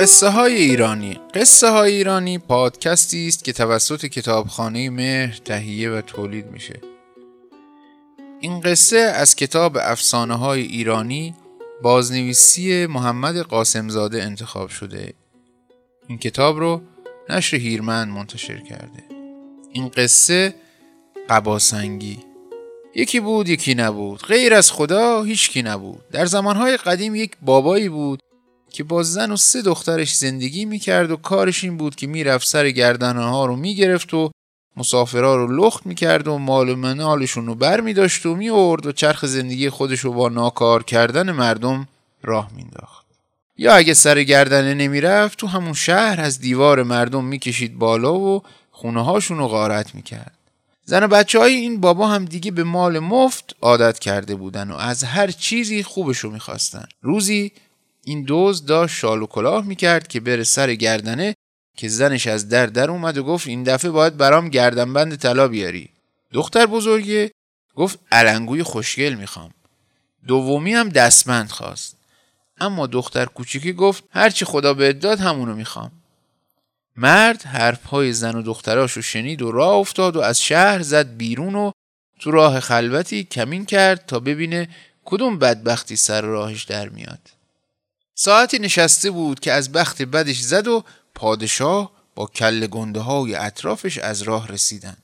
قصه های ایرانی. قصه های ایرانی پادکستی است که توسط کتابخانه مهر تهیه و تولید میشه. این قصه از کتاب افسانه های ایرانی بازنویسی محمد قاسمزاده انتخاب شده. این کتاب رو نشر هیرمن منتشر کرده. این قصه قباسنگی. یکی بود یکی نبود. غیر از خدا هیچکی نبود. در زمانهای قدیم یک بابایی بود که با زن و سه دخترش زندگی می‌کرد و کارش این بود که می‌رفت سر گردنه ها رو می‌گرفت و مسافرها رو لخت می‌کرد و مال و منالشون رو بر میداشت و میورد و چرخ زندگی خودش رو با ناکار کردن مردم راه مینداخت یا اگه سر گردنه نمی‌رفت تو همون شهر از دیوار مردم می‌کشید بالا و خونه هاشون رو غارت می‌کرد. زن و بچه های این بابا هم دیگه به مال مفت عادت کرده بودن و از هر چیزی خوبشو می‌خواستن. روزی این دوز داشت شال و کلاه می‌کرد که بره سر گردنه که زنش از در در اومد و گفت این دفعه باید برام گردنبند طلا بیاری. دختر بزرگه گفت علنگوی خوشگل می‌خوام. دومی هم دستمند خواست. اما دختر کوچیکی گفت هرچی خدا به داد همونو می‌خوام. مرد حرفهای زن و دختراشو شنید و راه افتاد و از شهر زد بیرون و تو راه خلوتی کمین کرد تا ببینه کدوم بدبختی سر راهش در میاد. ساعتی نشسته بود که از بخت بدش زد و پادشاه با کل گنده های اطرافش از راه رسیدن.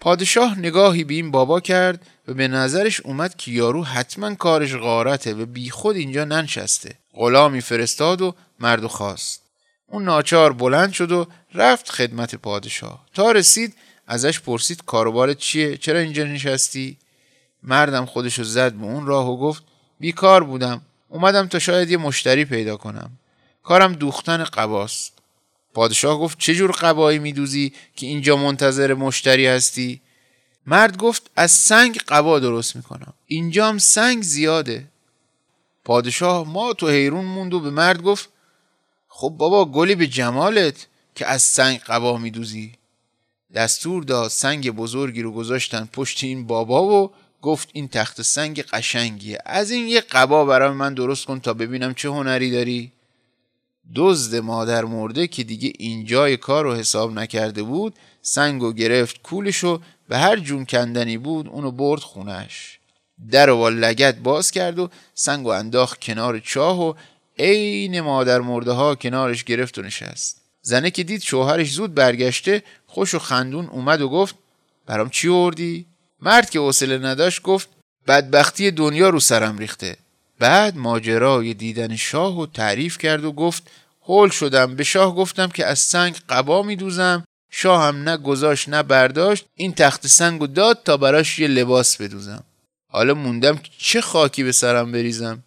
پادشاه نگاهی به این بابا کرد و به نظرش اومد که یارو حتما کارش غارته و بی خود اینجا ننشسته. غلامی فرستاد و مردو خواست. اون ناچار بلند شد و رفت خدمت پادشاه. تا رسید ازش پرسید کاروبار چیه؟ چرا اینجا نشستی؟ مردم خودشو زد به اون راه و گفت بیکار بودم. اومدم تا شاید یه مشتری پیدا کنم. کارم دوختن قباست پادشاه گفت چه جور قبایی میدوزی که اینجا منتظر مشتری هستی؟ مرد گفت از سنگ قبا درست می‌کنم. اینجا هم سنگ زیاده. پادشاه ما تو حیرون موند و به مرد گفت خب بابا گلی به جمالت که از سنگ قبا میدوزی. دستور داد سنگ بزرگی رو گذاشتن پشت این بابا و گفت این تخت سنگ قشنگیه. از این یه قبا برای من درست کن تا ببینم چه هنری داری. دزد مادر مرده که دیگه اینجای کار رو حساب نکرده بود سنگو گرفت کولشو به هر جون کندنی بود اونو برد خونش. در و لگت باز کرد و سنگو انداخت کنار چاه و عین مادر مرده ها کنارش گرفت و نشست. زنه که دید شوهرش زود برگشته خوش و خندون اومد و گفت برام چی آوردی مرد که حوصله نداشت گفت بدبختی دنیا رو سرم ریخته. بعد ماجرای دیدن شاه و تعریف کرد و گفت هول شدم. به شاه گفتم که از سنگ قبا میدوزم. شاه هم نه گذاشت نه برداشت. این تخت سنگ و داد تا براش یه لباس بدوزم. حالا موندم چه خاکی به سرم بریزم.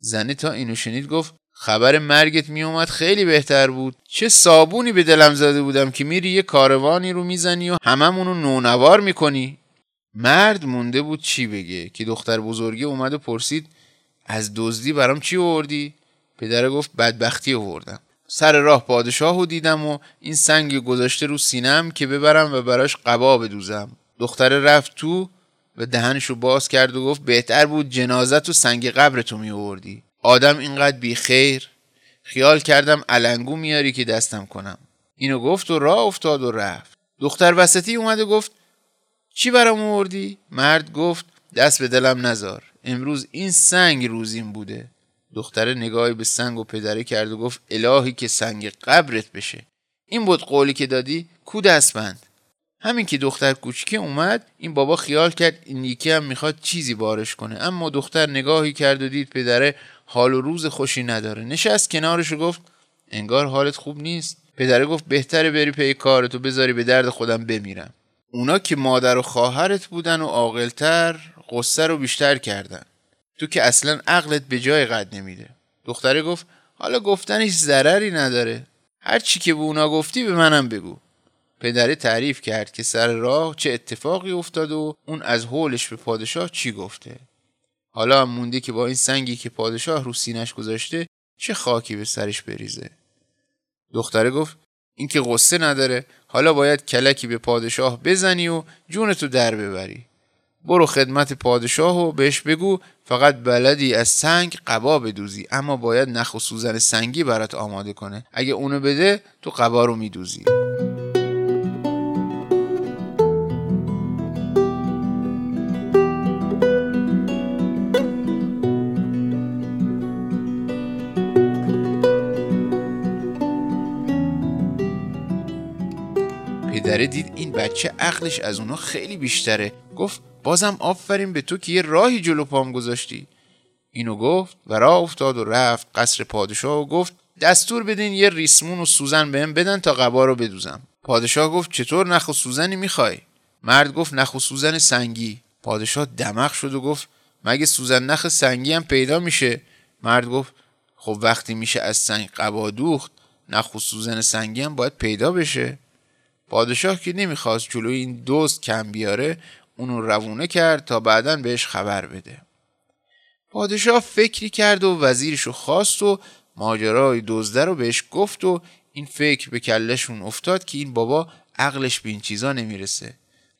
زنه تا اینو شنید گفت خبر مرگت میومد خیلی بهتر بود. چه صابونی به دلم زده بودم که میری یه کاروانی رو می‌زنی و هممونو نونوار می‌کنی. مرد مونده بود چی بگه؟ که دختر بزرگی اومد و پرسید از دزدی برام چی آوردی؟ پدره گفت بدبختی آوردم. سر راه پادشاه دیدم و این سنگ گذاشته رو سینم که ببرم و براش قبا بدوزم دختر رفت تو و دهنش باز کرد و گفت بهتر بود جنازت و سنگ قبرتو می آوردی. آدم اینقدر بی خیر. خیال کردم علنگو میاری که دستم کنم. اینو گفت و راه افتاد و رفت. دختر وسطی اومد و گفت چی برام آوردی؟ مرد گفت دست به دلم نزار. امروز این سنگ روزیم بوده. دختره نگاهی به سنگ و پدره کرد و گفت الهی که سنگ قبرت بشه. این بود قولی که دادی؟ کو دستبند؟ همین که دختر کوچیکه اومد این بابا خیال کرد این یکی هم می‌خواد چیزی بارش کنه. اما دختر نگاهی کرد و دید پدره حال و روز خوشی نداره. نشست کنارش و گفت انگار حالت خوب نیست. پدره گفت بهتره بری پی کارتو بذاری به درد خودم بمیرم. اونا که مادر و خواهرت بودن و عاقلتر قصه رو بیشتر کردن. تو که اصلا عقلت به جای قد نمیده. دختره گفت حالا گفتنش ضرری نداره. هر چی که به اونا گفتی به منم بگو. پدره تعریف کرد که سر راه چه اتفاقی افتاد و اون از حولش به پادشاه چی گفته. حالا هم مونده که با این سنگی که پادشاه رو سینش گذاشته چه خاکی به سرش بریزه. دختره گفت این که قصه نداره. حالا باید کلکی به پادشاه بزنی و جونتو در ببری. برو خدمت پادشاه و بهش بگو فقط بلدی از سنگ قبا بدوزی. اما باید نخ و سوزن سنگی برات آماده کنه. اگه اونو بده تو قبا رو میدوزی. پدره دید این بچه عقلش از اونا خیلی بیشتره. گفت بازم آفرین به تو که یه راهی جلو پام گذاشتی. اینو گفت و راه افتاد و رفت قصر پادشاه و گفت دستور بدین یه ریسمون و سوزن بهم بدن تا قبا رو بدوزم. پادشاه گفت چطور نخ و سوزنی می‌خوای؟ مرد گفت نخ و سوزن سنگی. پادشاه دمق شد و گفت مگه سوزن نخ سنگی هم پیدا میشه؟ مرد گفت خب وقتی میشه از سنگ قبا دوخت نخ و سوزن سنگی هم باید پیدا بشه. پادشاه که نمی‌خواست جلوی این دوست کم بیاره اونو روونه کرد تا بعدا بهش خبر بده. پادشاه فکری کرد و وزیرشو خواست و ماجرای دزده رو بهش گفت و این فکر به کلشون افتاد که این بابا عقلش به این چیزا نمی‌رسه.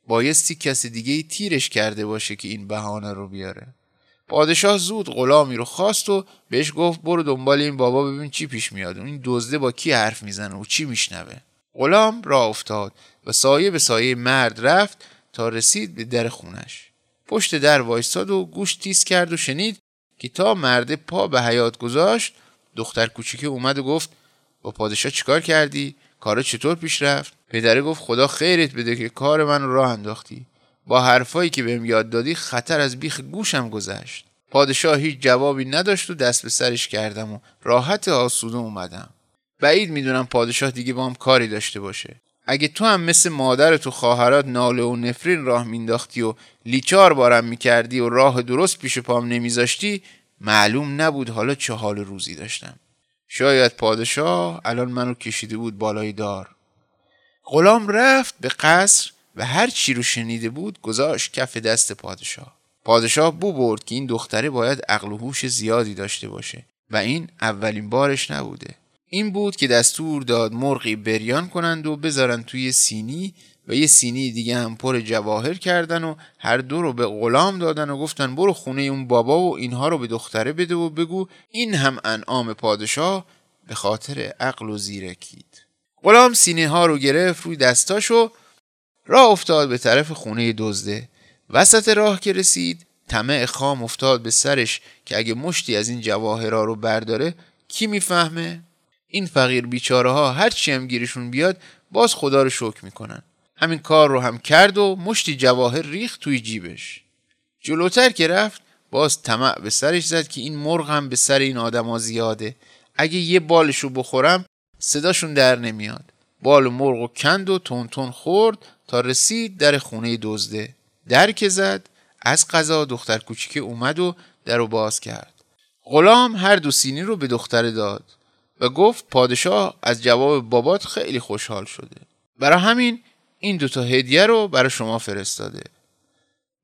بایستی کسی دیگه ای تیرش کرده باشه که این بهانه رو بیاره. پادشاه زود غلامی رو خواست و بهش گفت برو دنبال این بابا ببین چی پیش میاد. این دزده با کی حرف می‌زنه و چی میشنوه. غلام را افتاد و سایه به سایه مرد رفت تا رسید به در خونش. پشت در وایستاد و گوش تیز کرد و شنید که تا مرد پا به حیات گذاشت دختر کوچیکه اومد و گفت با پادشاه چیکار کردی؟ کار چطور پیش رفت؟ پدره گفت خدا خیرت بده که کار من رو راه انداختی. با حرفایی که بهم یاد دادی خطر از بیخ گوشم گذشت. پادشاه هیچ جوابی نداشت و دست به سرش کردم و راحت آسوده اومدم. بعید می‌دونم پادشاه دیگه با هم کاری داشته باشه. اگه تو هم مثل مادر تو خواهرات ناله و نفرین راه مینداختی و لیچار بارم می‌کردی و راه درست پیش پام نمیذاشتی معلوم نبود حالا چه حال روزی داشتم. شاید پادشاه الان منو کشیده بود بالای دار. غلام رفت به قصر و هر چی رو شنیده بود گذاشت کف دست پادشاه. پادشاه بو برد که این دختره باید عقل و هوش زیادی داشته باشه و این اولین بارش نبوده. این بود که دستور داد مرغی بریان کنند و بذارن توی سینی و یه سینی دیگه هم پر جواهر کردن و هر دو رو به غلام دادن و گفتن برو خونه اون بابا و اینها رو به دختره بده و بگو این هم انعام پادشاه به خاطر عقل و زیرکید. غلام سینه ها رو گرفت روی دستاش و راه افتاد به طرف خونه دزده. وسط راه که رسید طمع خام افتاد به سرش که اگه مشتی از این جواهرها رو برداره کی می‌فهمه؟ این فقیر بیچاره ها هر چی هم گیرشون بیاد باز خدا رو شکر می‌کنن. همین کار رو هم کرد و مشتی جواهر ریخت توی جیبش. جلوتر که رفت باز طمع به سرش زد که این مرغ هم به سر این آدما زیاده. اگه یه بالش رو بخورم صداشون در نمیاد. بال مرغ و کند و تون تون خورد تا رسید در خونه دزده. در که زد از قضا دختر کوچیکه اومد و در رو باز کرد. غلام هر دو سینی رو به دختره داد. و گفت پادشاه از جواب بابات خیلی خوشحال شده. برای همین این دوتا هدیه رو برای شما فرستاده.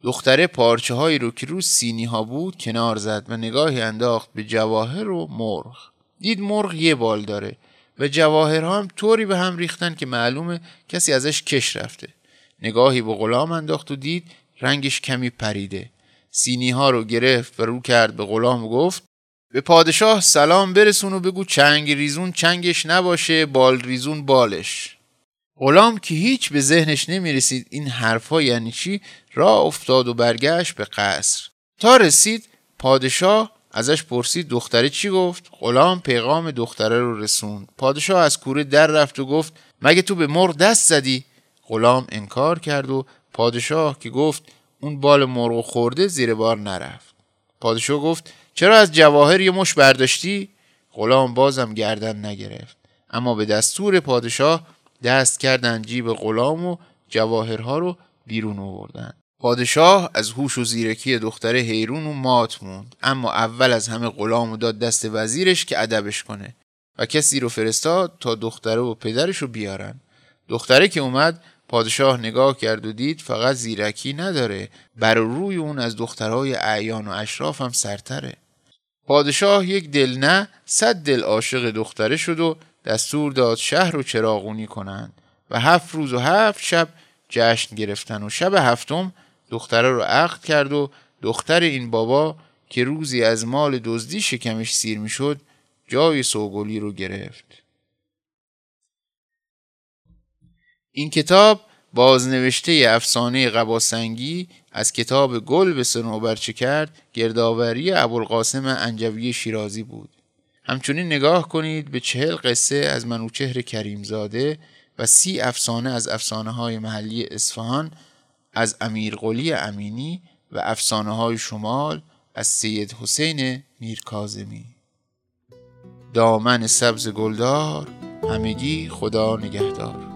دختره پارچه هایی رو که رو سینی ها بود کنار زد و نگاهی انداخت به جواهر و مرغ. دید مرغ یه بال داره و جواهرها هم طوری به هم ریختن که معلومه کسی ازش کش رفته. نگاهی به غلام انداخت و دید رنگش کمی پریده. سینی ها رو گرفت و رو کرد به غلام و گفت به پادشاه سلام برسون و بگو چنگ ریزون چنگش نباشه بال ریزون بالش. غلام که هیچ به ذهنش نمی‌رسید این حرفا یعنی چی راه افتاد و برگشت به قصر. تا رسید پادشاه ازش پرسید دختره چی گفت؟ غلام پیغام دختره رو رسوند. پادشاه از کوره در رفت و گفت مگه تو به مرغ دست زدی؟ غلام انکار کرد و پادشاه که گفت اون بال مرغ خورده زیر بار نرفت. پادشاه گفت چرا از جواهر یه مش برداشتی؟ غلام بازم گردن نگرفت. اما به دستور پادشاه دست کردن جیب غلام و جواهرها رو بیرون آوردن. پادشاه از هوش و زیرکی دختره حیرون و مات موند. اما اول از همه غلام و داد دست وزیرش که ادبش کنه و کسی رو فرستاد تا دختره و پدرش رو بیارن. دختره که اومد پادشاه نگاه کرد و دید فقط زیرکی نداره بر روی اون از دخترهای اعیان و اشراف هم سرتره. پادشاه یک دل نه صد دل عاشق دختره شد و دستور داد شهر رو چراغونی کنند و هفت روز و هفت شب جشن گرفتن و شب هفتم دختره رو عقد کرد و دختر این بابا که روزی از مال دزدی شکمش سیر می‌شد جای سوگلی رو گرفت. این کتاب بازنوشته افسانه قباسنگی از کتاب گل به سنوبرچه کرد گردآوری ابوالقاسم انجوی شیرازی بود. همچنین نگاه کنید به چهل قصه از منوچهر کریمزاده و سی افسانه از افسانه های محلی اصفهان از امیرقلی امینی و افسانه های شمال از سید حسین میرکازمی دامن سبز گلدار همگی خدا نگهدار.